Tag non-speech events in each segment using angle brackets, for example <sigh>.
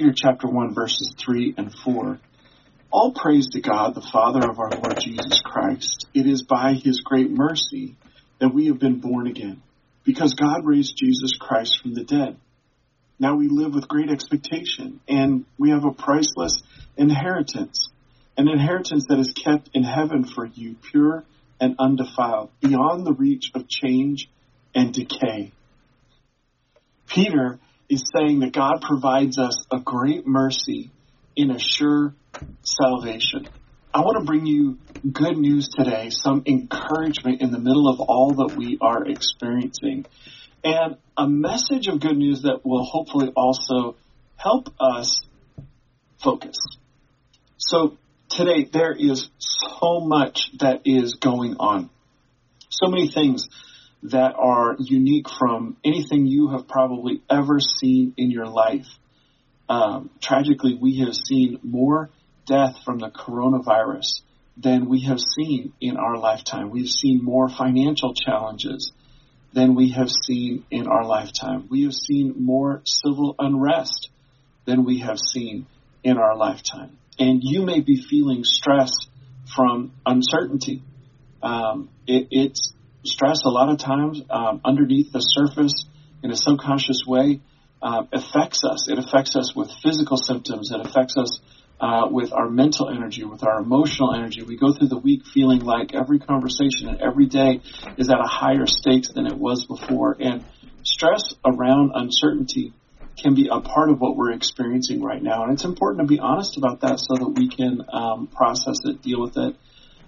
Peter chapter 1 verses 3 and 4. All praise to God, the Father of our Lord Jesus Christ. It is by his great mercy that we have been born again, because God raised Jesus Christ from the dead. Now we live with great expectation, and we have a priceless inheritance, an inheritance that is kept in heaven for you, pure and undefiled, beyond the reach of change and decay. Peter is saying that God provides us a great mercy in a sure salvation. I want to bring you good news today, some encouragement in the middle of all that we are experiencing, and a message of good news that will hopefully also help us focus. So today there is so much that is going on. So many things that are unique from anything you have probably ever seen in your life. Um, tragically, we have seen more death from the coronavirus than we have seen in our lifetime. We've seen more financial challenges than we have seen in our lifetime. We have seen more civil unrest than we have seen in our lifetime. And you may be feeling stress from uncertainty. Um, it, it's stress a lot of times um, underneath the surface in a subconscious way uh, affects us. It affects us with physical symptoms. It affects us uh, with our mental energy, with our emotional energy. We go through the week feeling like every conversation and every day is at a higher stakes than it was before. And stress around uncertainty can be a part of what we're experiencing right now. And it's important to be honest about that so that we can um, process it, deal with it.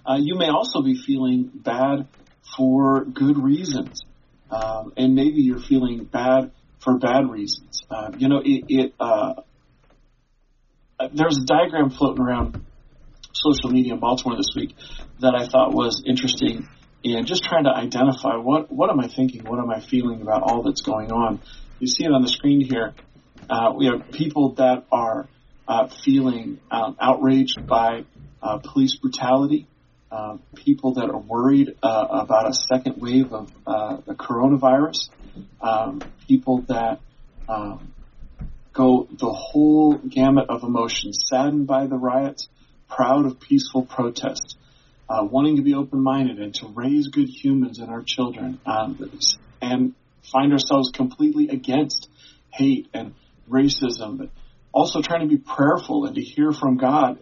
Uh, you may also be feeling bad for good reasons. Um, and maybe you're feeling bad for bad reasons. Uh, you know, it, it uh, there's a diagram floating around social media in Baltimore this week that I thought was interesting in just trying to identify what what am I thinking, what am I feeling about all that's going on. You see it on the screen here. Uh, we have people that are uh, feeling um, outraged by uh, police brutality. Uh, people that are worried uh, about a second wave of uh, the coronavirus, um, people that um, go the whole gamut of emotions, saddened by the riots, proud of peaceful protest, uh, wanting to be open-minded and to raise good humans in our children, um, and find ourselves completely against hate and racism, but also trying to be prayerful and to hear from God.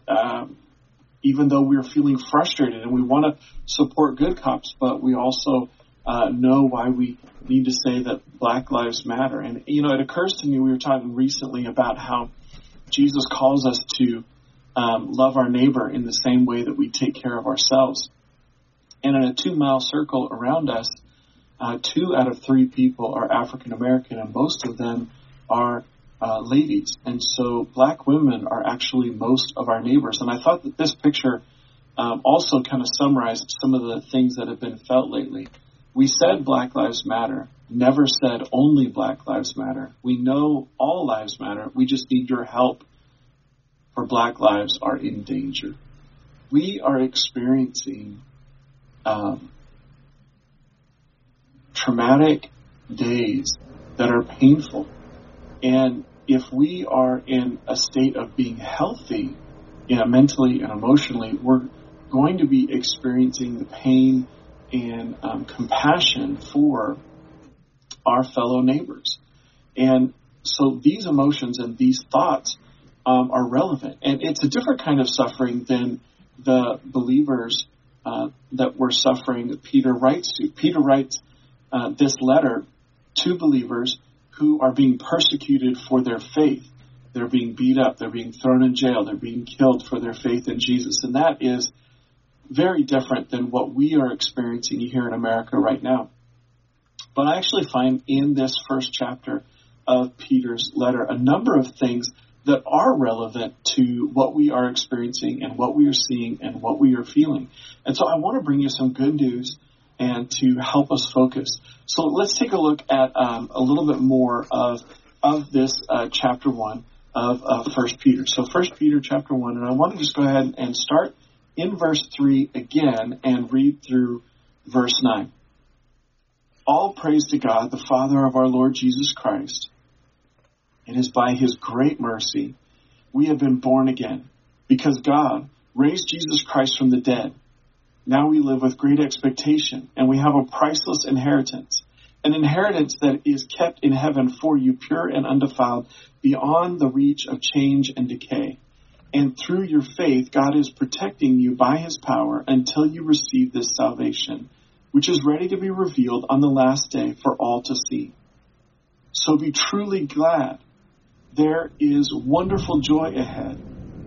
Even though we're feeling frustrated and we want to support good cops, but we also uh, know why we need to say that Black Lives Matter. And, you know, it occurs to me, we were talking recently about how Jesus calls us to um, love our neighbor in the same way that we take care of ourselves. And in a two mile circle around us, uh, two out of three people are African American, and most of them are uh, ladies. And so black women are actually most of our neighbors. And I thought that this picture um, also kind of summarized some of the things that have been felt lately. We said Black Lives Matter, never said only Black Lives Matter. We know all lives matter. We just need your help, for Black lives are in danger. We are experiencing um, traumatic days that are painful. And if we are in a state of being healthy, you know, mentally and emotionally, we're going to be experiencing the pain and um, compassion for our fellow neighbors. And so these emotions and these thoughts um, are relevant. And it's a different kind of suffering than the believers uh, that were suffering Peter writes to. Peter writes uh, this letter to believers who are being persecuted for their faith. They're being beat up, they're being thrown in jail, they're being killed for their faith in Jesus. And that is very different than what we are experiencing here in America right now. But I actually find in this first chapter of Peter's letter a number of things that are relevant to what we are experiencing and what we are seeing and what we are feeling. And so I want to bring you some good news and to help us focus. So let's take a look at um, a little bit more of of this uh, chapter one of uh, First Peter. So First Peter chapter one, and I want to just go ahead and start in verse three again and read through verse nine. All praise to God, the Father of our Lord Jesus Christ. It is by his great mercy we have been born again because God raised Jesus Christ from the dead. Now we live with great expectation and we have a priceless inheritance, an inheritance that is kept in heaven for you pure and undefiled beyond the reach of change and decay. And through your faith, God is protecting you by his power until you receive this salvation, which is ready to be revealed on the last day for all to see. So be truly glad. There is wonderful joy ahead,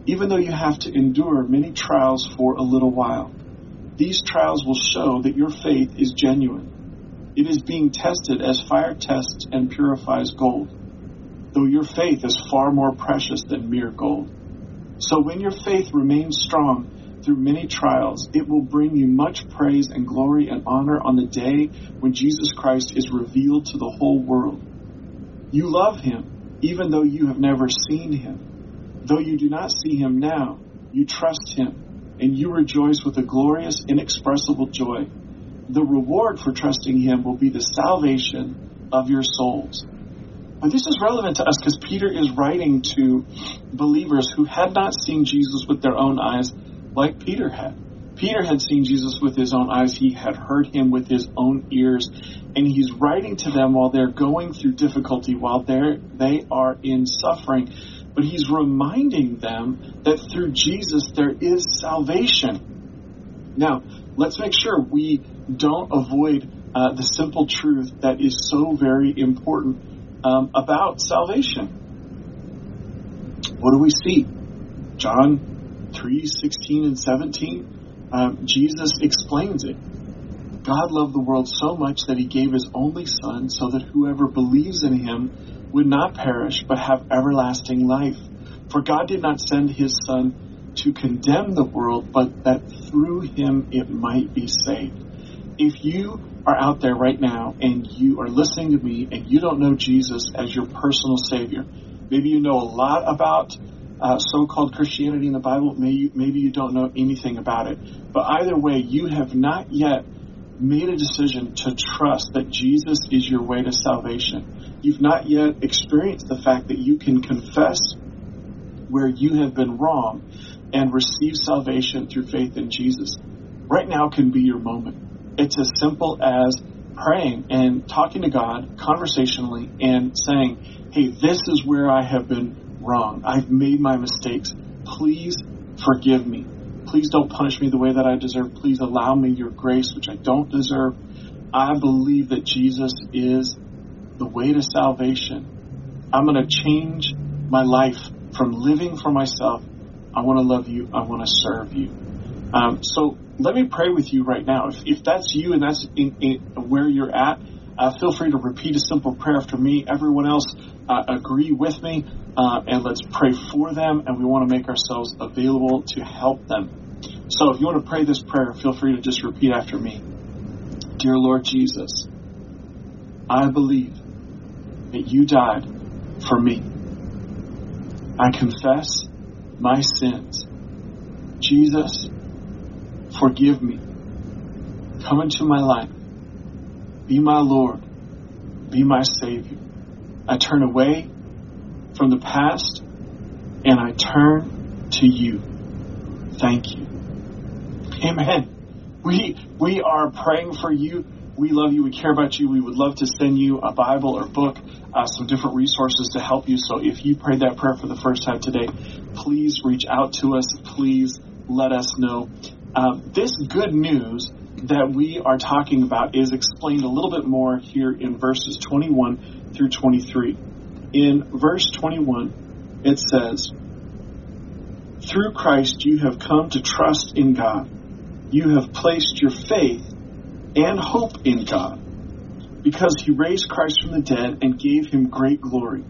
even though you have to endure many trials for a little while. These trials will show that your faith is genuine. It is being tested as fire tests and purifies gold, though your faith is far more precious than mere gold. So when your faith remains strong through many trials, it will bring you much praise and glory and honor on the day when Jesus Christ is revealed to the whole world. You love him, even though you have never seen him. Though you do not see him now, you trust him, and you rejoice with a glorious, inexpressible joy. The reward for trusting him will be the salvation of your souls. And this is relevant to us because Peter is writing to believers who had not seen Jesus with their own eyes like Peter had. Peter had seen Jesus with his own eyes. He had heard him with his own ears. And he's writing to them while they're going through difficulty, while they're, they are in suffering. But he's reminding them that through Jesus there is salvation. Now, let's make sure we don't avoid uh, the simple truth that is so very important um, about salvation. What do we see? John 3 16 and 17. Um, Jesus explains it. God loved the world so much that he gave his only Son so that whoever believes in him would not perish but have everlasting life. For God did not send his Son to condemn the world, but that through him it might be saved. If you are out there right now and you are listening to me and you don't know Jesus as your personal Savior, maybe you know a lot about uh, so-called Christianity in the Bible. Maybe you, maybe you don't know anything about it. But either way, you have not yet made a decision to trust that Jesus is your way to salvation. You've not yet experienced the fact that you can confess where you have been wrong and receive salvation through faith in Jesus. Right now can be your moment. It's as simple as praying and talking to God conversationally and saying, Hey, this is where I have been wrong. I've made my mistakes. Please forgive me. Please don't punish me the way that I deserve. Please allow me your grace, which I don't deserve. I believe that Jesus is the way to salvation. I'm going to change my life from living for myself. I want to love you. I want to serve you. Um, so let me pray with you right now. If, if that's you and that's in, in where you're at, uh, feel free to repeat a simple prayer after me. Everyone else, uh, agree with me, uh, and let's pray for them. And we want to make ourselves available to help them. So, if you want to pray this prayer, feel free to just repeat after me. Dear Lord Jesus, I believe that you died for me. I confess my sins. Jesus, forgive me. Come into my life. Be my Lord. Be my Savior. I turn away from the past and I turn to you. Thank you. Amen. We, we are praying for you. We love you. We care about you. We would love to send you a Bible or book, uh, some different resources to help you. So if you prayed that prayer for the first time today, please reach out to us. Please let us know. Uh, this good news that we are talking about is explained a little bit more here in verses 21 through 23. In verse 21, it says, Through Christ you have come to trust in God. You have placed your faith and hope in God because he raised Christ from the dead and gave him great glory.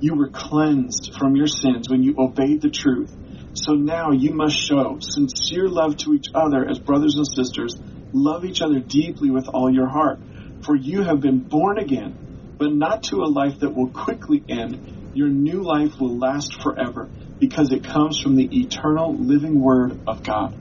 You were cleansed from your sins when you obeyed the truth so now you must show sincere love to each other as brothers and sisters. Love each other deeply with all your heart. For you have been born again, but not to a life that will quickly end. Your new life will last forever because it comes from the eternal living word of God.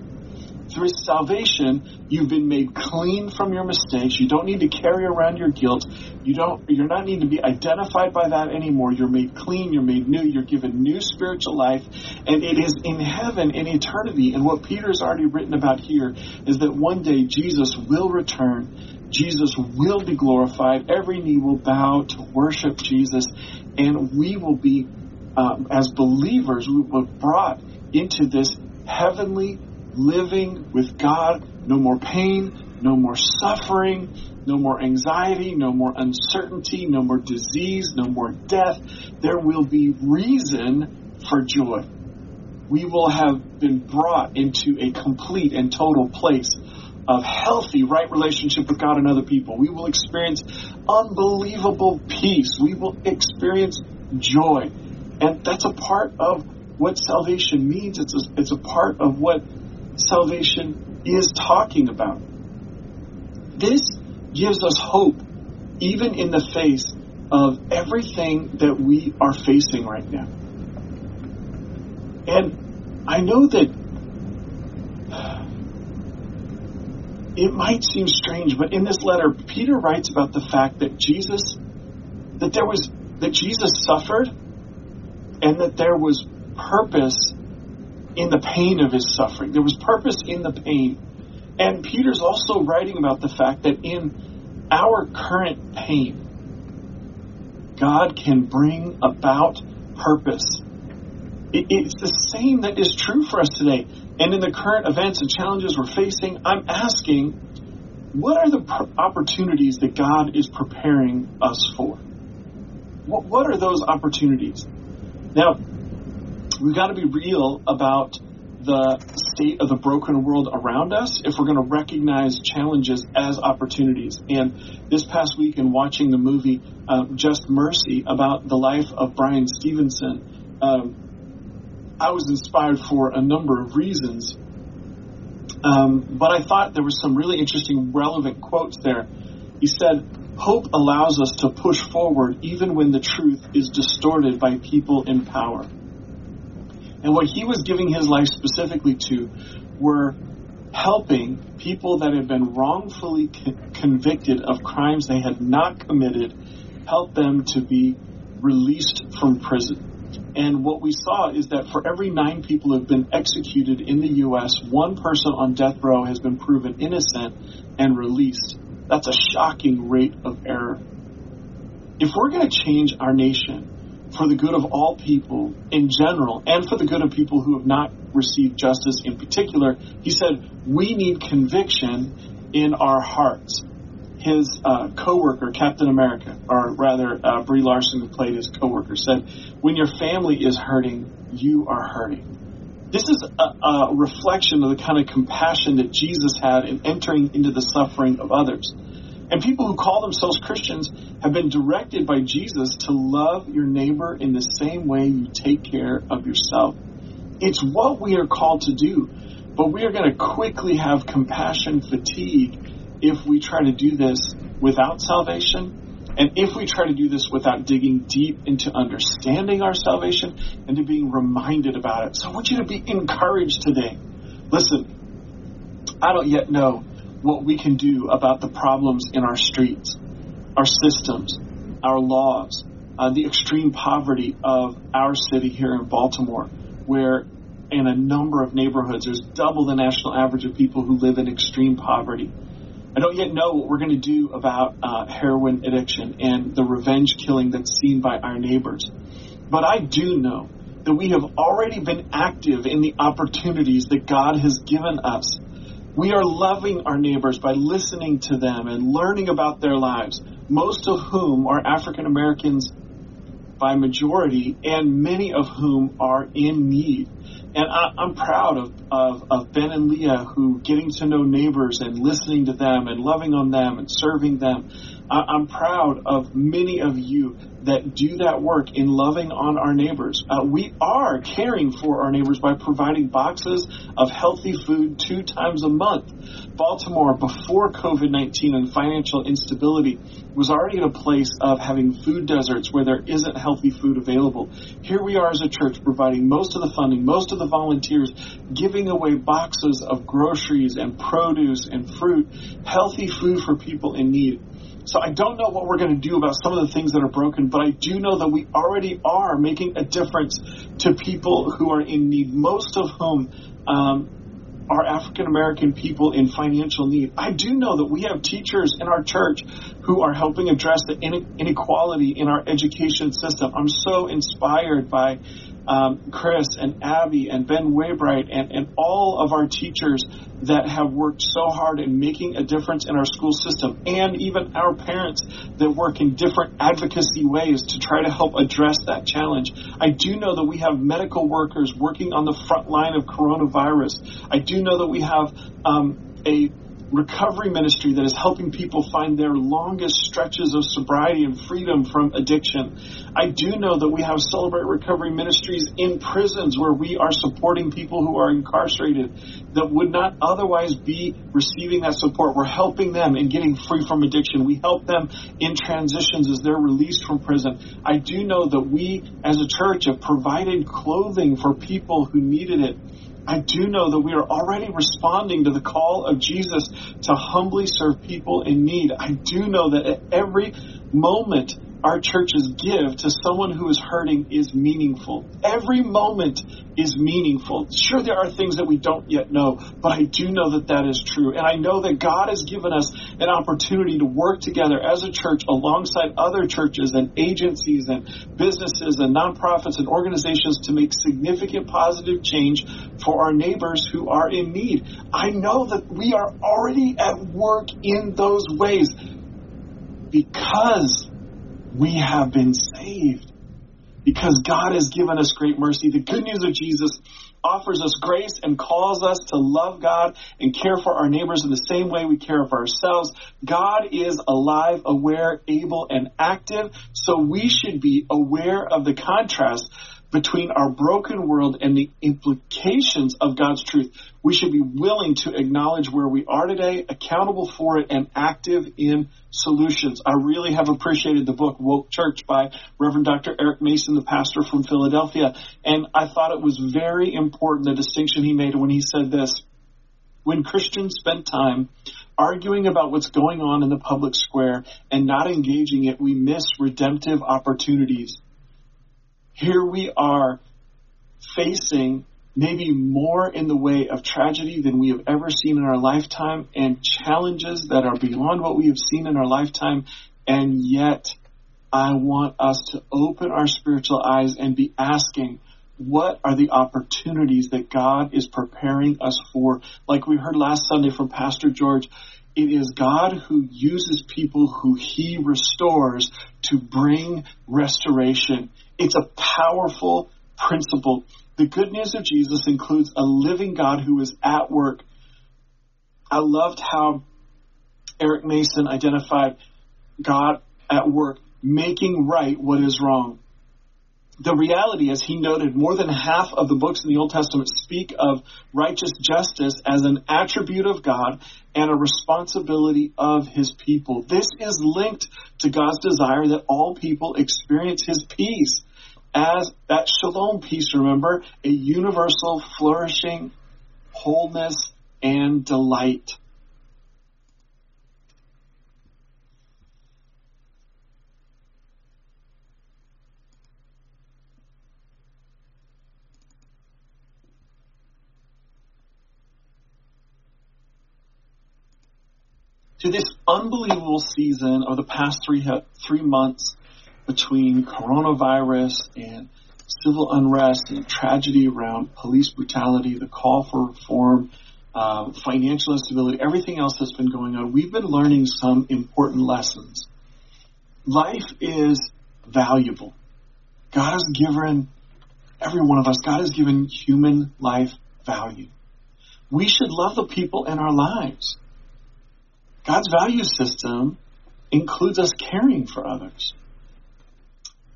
Through salvation, you've been made clean from your mistakes. You don't need to carry around your guilt. You don't, you're not need to be identified by that anymore. You're made clean. You're made new. You're given new spiritual life. And it is in heaven in eternity. And what Peter's already written about here is that one day Jesus will return. Jesus will be glorified. Every knee will bow to worship Jesus. And we will be, um, as believers, we will be brought into this heavenly living with God. No more pain, no more suffering, no more anxiety, no more uncertainty, no more disease, no more death. There will be reason for joy. We will have been brought into a complete and total place of healthy, right relationship with God and other people. We will experience unbelievable peace. We will experience joy. And that's a part of what salvation means. It's a, it's a part of what salvation is talking about. This gives us hope, even in the face of everything that we are facing right now. And I know that it might seem strange, but in this letter, Peter writes about the fact that Jesus, that there was, that Jesus suffered and that there was purpose in the pain of his suffering. There was purpose in the pain. And Peter's also writing about the fact that in our current pain, God can bring about purpose. It's the same that is true for us today. And in the current events and challenges we're facing, I'm asking, what are the opportunities that God is preparing us for? What, what are those opportunities? Now, we've got to be real about the state of the broken world around us if we're going to recognize challenges as opportunities. And this past week, in watching the movie uh, Just Mercy about the life of Bryan Stevenson, um, I was inspired for a number of reasons. Um, but I thought there was some really interesting, relevant quotes there. He said, Hope allows us to push forward even when the truth is distorted by people in power. And what he was giving his life specifically to were helping people that had been wrongfully co- convicted of crimes they had not committed, help them to be released from prison. And what we saw is that for every nine people who have been executed in the U.S., one person on death row has been proven innocent and released. That's a shocking rate of error. If we're going to change our nation, for the good of all people in general and for the good of people who have not received justice in particular. He said, We need conviction in our hearts. His uh, co-worker, Captain America, or rather uh, Brie Larson, who played his co-worker, said, "When your family is hurting, you are hurting." This is a, a reflection of the kind of compassion that Jesus had in entering into the suffering of others. And people who call themselves Christians have been directed by Jesus to love your neighbor in the same way you take care of yourself. It's what we are called to do, but we are going to quickly have compassion fatigue if we try to do this without salvation. And if we try to do this without digging deep into understanding our salvation and to being reminded about it. So I want you to be encouraged today. Listen, I don't yet know what we can do about the problems in our streets, our systems, our laws, uh, the extreme poverty of our city here in Baltimore, where in a number of neighborhoods there's double the national average of people who live in extreme poverty. I don't yet know what we're going to do about uh, heroin addiction and the revenge killing that's seen by our neighbors. But I do know that we have already been active in the opportunities that God has given us we are loving our neighbors by listening to them and learning about their lives, most of whom are African Americans by majority, and many of whom are in need. And I, am proud of, of, of, Ben and Leah who getting to know neighbors and listening to them and loving on them and serving them. I- am proud of many of you that do that work in loving on our neighbors. Uh, we are caring for our neighbors by providing boxes of healthy food two times a month. Baltimore, before COVID 19 and financial instability, was already in a place of having food deserts where there isn't healthy food available. Here we are as a church providing most of the funding, most of the volunteers, giving away boxes of groceries and produce and fruit, healthy food for people in need. So I don't know what we're going to do about some of the things that are broken, but I do know that we already are making a difference to people who are in need, most of whom um, are African American people in financial need. I do know that we have teachers in our church who are helping address the inequality in our education system. I'm so inspired by um, Chris and Abby and Ben Waybright and, and all of our teachers that have worked so hard in making a difference in our school system, and even our parents that work in different advocacy ways to try to help address that challenge. I do know that we have medical workers working on the front line of coronavirus. I do know that we have um, a recovery ministry that is helping people find their longest stretches of sobriety and freedom from addiction. I do know that we have Celebrate Recovery Ministries in prisons where we are supporting people who are incarcerated that would not otherwise be receiving that support. We're helping them in getting free from addiction. We help them in transitions as they're released from prison. I do know that we as a church have provided clothing for people who needed it. I do know that we are already responding to the call of Jesus to humbly serve people in need. I do know that at every moment our churches give to someone who is hurting is meaningful. Every moment is meaningful. Sure, there are things that we don't yet know, but I do know that that is true. And I know that God has given us an opportunity to work together as a church alongside other churches and agencies and businesses and nonprofits and organizations to make significant positive change for our neighbors who are in need. I know that we are already at work in those ways because we have been saved because God has given us great mercy. The good news of Jesus offers us grace and calls us to love God and care for our neighbors in the same way we care for ourselves. God is alive, aware, able, and active, so we should be aware of the contrast between our broken world and the implications of God's truth. We should be willing to acknowledge where we are today, accountable for it, and active in solutions. I really have appreciated the book Woke Church by Reverend Dr. Eric Mason, the pastor from Philadelphia. And I thought it was very important the distinction he made when he said this. When Christians spend time arguing about what's going on in the public square and not engaging it, we miss redemptive opportunities here we are facing maybe more in the way of tragedy than we have ever seen in our lifetime and challenges that are beyond what we have seen in our lifetime. And yet I want us to open our spiritual eyes and be asking, what are the opportunities that God is preparing us for? Like we heard last Sunday from Pastor George, it is God who uses people who he restores to bring restoration. It's a powerful principle. The good news of Jesus includes a living God who is at work. I loved how Eric Mason identified God at work, making right what is wrong the reality is, he noted more than half of the books in the Old Testament speak of righteous justice as an attribute of God and a responsibility of his people. This is linked to God's desire that all people experience his peace as that shalom peace, remember, a universal flourishing, wholeness, and delight. To this unbelievable season of the past three three months between coronavirus and civil unrest and tragedy around police brutality, the call for reform, uh, financial instability, everything else that's been going on, we've been learning some important lessons. Life is valuable. God has given every one of us, God has given human life value. We should love the people in our lives. God's value system includes us caring for others.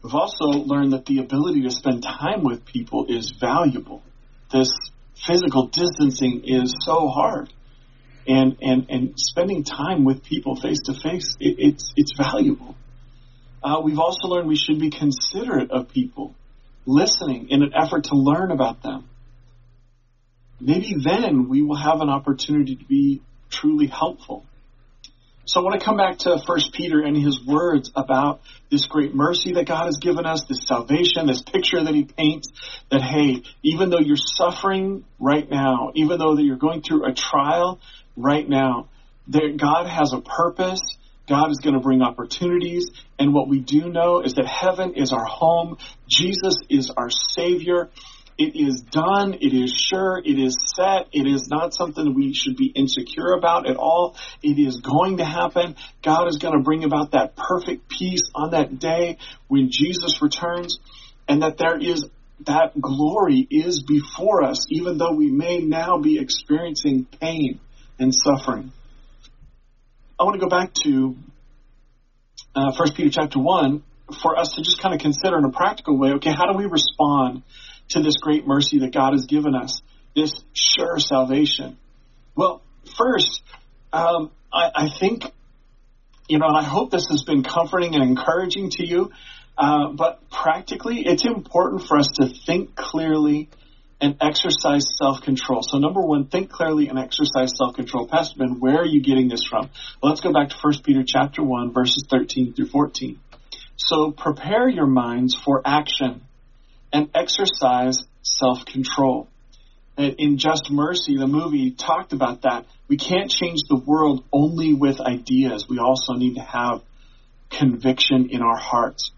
We've also learned that the ability to spend time with people is valuable. This physical distancing is so hard. And, and, and spending time with people face to face, it's, it's valuable. Uh, we've also learned we should be considerate of people, listening in an effort to learn about them. Maybe then we will have an opportunity to be truly helpful. So I want to come back to First Peter and his words about this great mercy that God has given us, this salvation, this picture that he paints that, hey, even though you're suffering right now, even though that you're going through a trial right now, that God has a purpose. God is going to bring opportunities. And what we do know is that heaven is our home. Jesus is our savior. It is done. It is sure. It is set. It is not something we should be insecure about at all. It is going to happen. God is going to bring about that perfect peace on that day when Jesus returns and that there is that glory is before us, even though we may now be experiencing pain and suffering. I want to go back to uh, 1 Peter chapter 1 for us to just kind of consider in a practical way, okay, how do we respond to this great mercy that God has given us, this sure salvation? Well, first, um, I, I, think, you know, and I hope this has been comforting and encouraging to you, uh, but practically, it's important for us to think clearly and exercise self-control. So number one, think clearly and exercise self-control. Pastor Ben, where are you getting this from? Well, let's go back to 1 Peter chapter 1, verses 13 through 14. So prepare your minds for action and exercise self-control. In Just Mercy, the movie talked about that. We can't change the world only with ideas. We also need to have conviction in our hearts.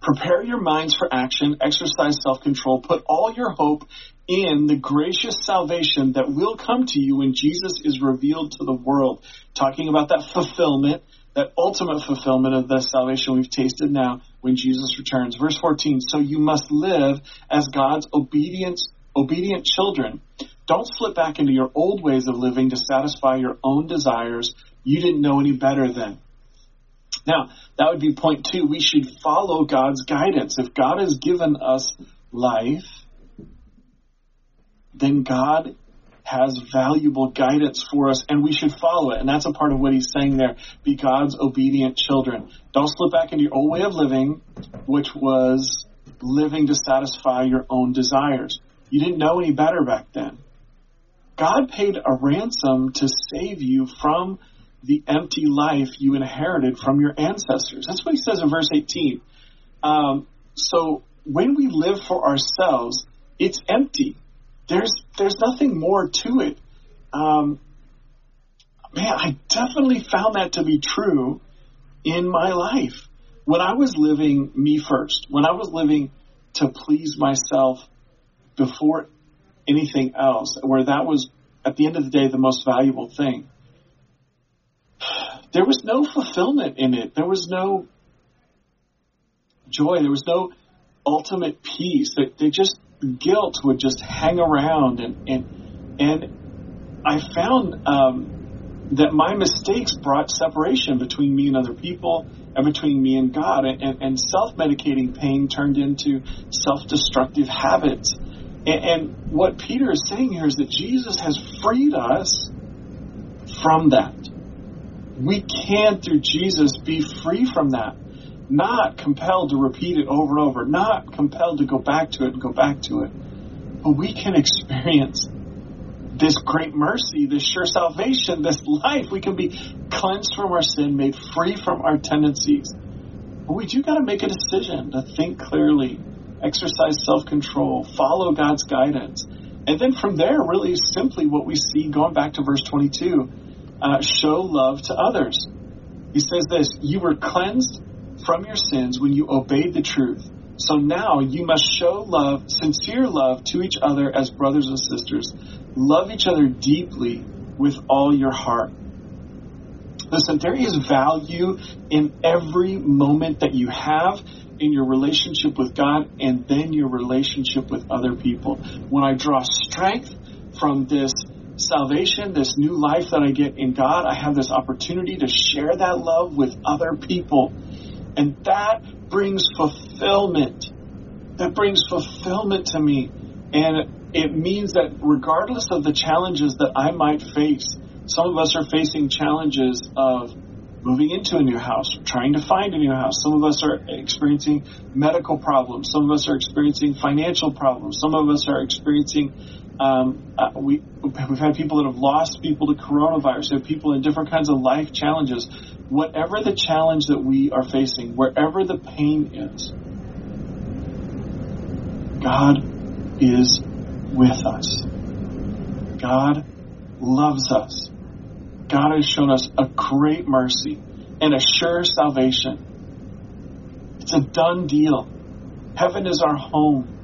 Prepare your minds for action, exercise self-control, put all your hope in the gracious salvation that will come to you when Jesus is revealed to the world. Talking about that fulfillment that ultimate fulfillment of the salvation we've tasted now when Jesus returns. Verse 14, so you must live as God's obedient, obedient children. Don't slip back into your old ways of living to satisfy your own desires. You didn't know any better then. Now, that would be point two. We should follow God's guidance. If God has given us life, then God has valuable guidance for us and we should follow it. And that's a part of what he's saying there. Be God's obedient children. Don't slip back into your old way of living, which was living to satisfy your own desires. You didn't know any better back then. God paid a ransom to save you from the empty life you inherited from your ancestors. That's what he says in verse 18. Um, so when we live for ourselves, it's empty there's there's nothing more to it. Um, man, I definitely found that to be true in my life when I was living me first. When I was living to please myself before anything else, where that was at the end of the day the most valuable thing. <sighs> There was no fulfillment in it. There was no joy. There was no ultimate peace. They, they just guilt would just hang around and and and I found um, that my mistakes brought separation between me and other people and between me and God and, and, and self-medicating pain turned into self-destructive habits. And, and what Peter is saying here is that Jesus has freed us from that. We can through Jesus be free from that not compelled to repeat it over and over, not compelled to go back to it and go back to it. But we can experience this great mercy, this sure salvation, this life. We can be cleansed from our sin, made free from our tendencies. But we do got to make a decision to think clearly, exercise self control, follow God's guidance. And then from there, really simply what we see going back to verse 22 uh, show love to others. He says this You were cleansed from your sins when you obeyed the truth. So now you must show love, sincere love to each other as brothers and sisters. Love each other deeply with all your heart. Listen, there is value in every moment that you have in your relationship with God and then your relationship with other people. When I draw strength from this salvation, this new life that I get in God, I have this opportunity to share that love with other people. And that brings fulfillment. That brings fulfillment to me. And it means that regardless of the challenges that I might face, some of us are facing challenges of moving into a new house, trying to find a new house. Some of us are experiencing medical problems. Some of us are experiencing financial problems. Some of us are experiencing um, uh, we, we've had people that have lost people to coronavirus. We have people in different kinds of life challenges. Whatever the challenge that we are facing, wherever the pain is, God is with us. God loves us. God has shown us a great mercy and a sure salvation. It's a done deal. Heaven is our home.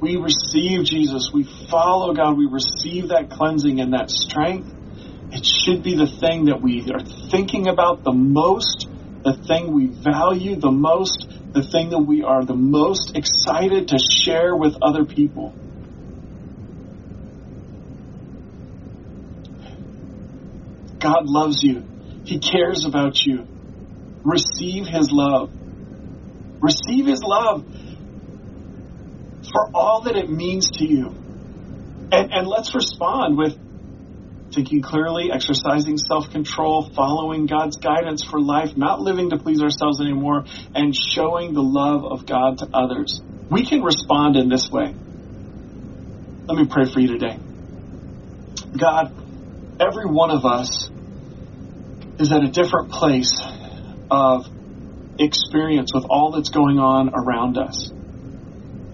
We receive Jesus. We follow God. We receive that cleansing and that strength. It should be the thing that we are thinking about the most, the thing we value the most, the thing that we are the most excited to share with other people. God loves you. He cares about you. Receive His love. Receive His love for all that it means to you. And, and let's respond with thinking clearly, exercising self control, following God's guidance for life, not living to please ourselves anymore, and showing the love of God to others. We can respond in this way. Let me pray for you today. God, every one of us is at a different place of experience with all that's going on around us.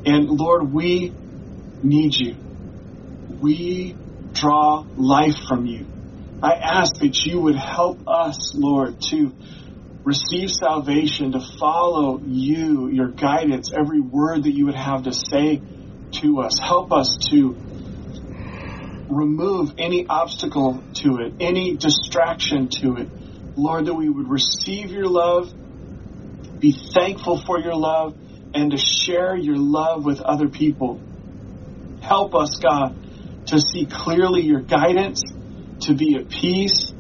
And Lord, we need you. We draw life from you. I ask that you would help us, Lord, to receive salvation, to follow you, your guidance, every word that you would have to say to us. Help us to remove any obstacle to it, any distraction to it. Lord, that we would receive your love, be thankful for your love, and to share your love with other people. Help us, God, to see clearly your guidance, to be at peace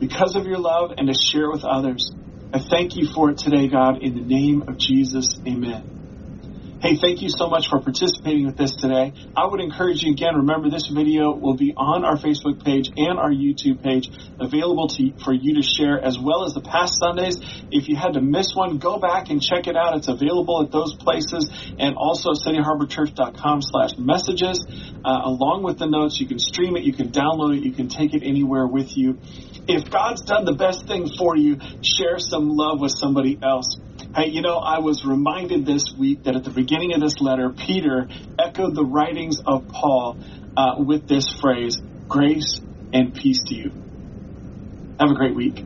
because of your love, and to share with others. I thank you for it today, God, in the name of Jesus. Amen. Hey, thank you so much for participating with this today. I would encourage you again, remember this video will be on our Facebook page and our YouTube page, available to, for you to share as well as the past Sundays. If you had to miss one, go back and check it out. It's available at those places and also cityharborchurch.com slash messages. Uh, along with the notes, you can stream it, you can download it, you can take it anywhere with you. If God's done the best thing for you, share some love with somebody else. Hey, you know, I was reminded this week that at the beginning of this letter, Peter echoed the writings of Paul uh, with this phrase grace and peace to you. Have a great week.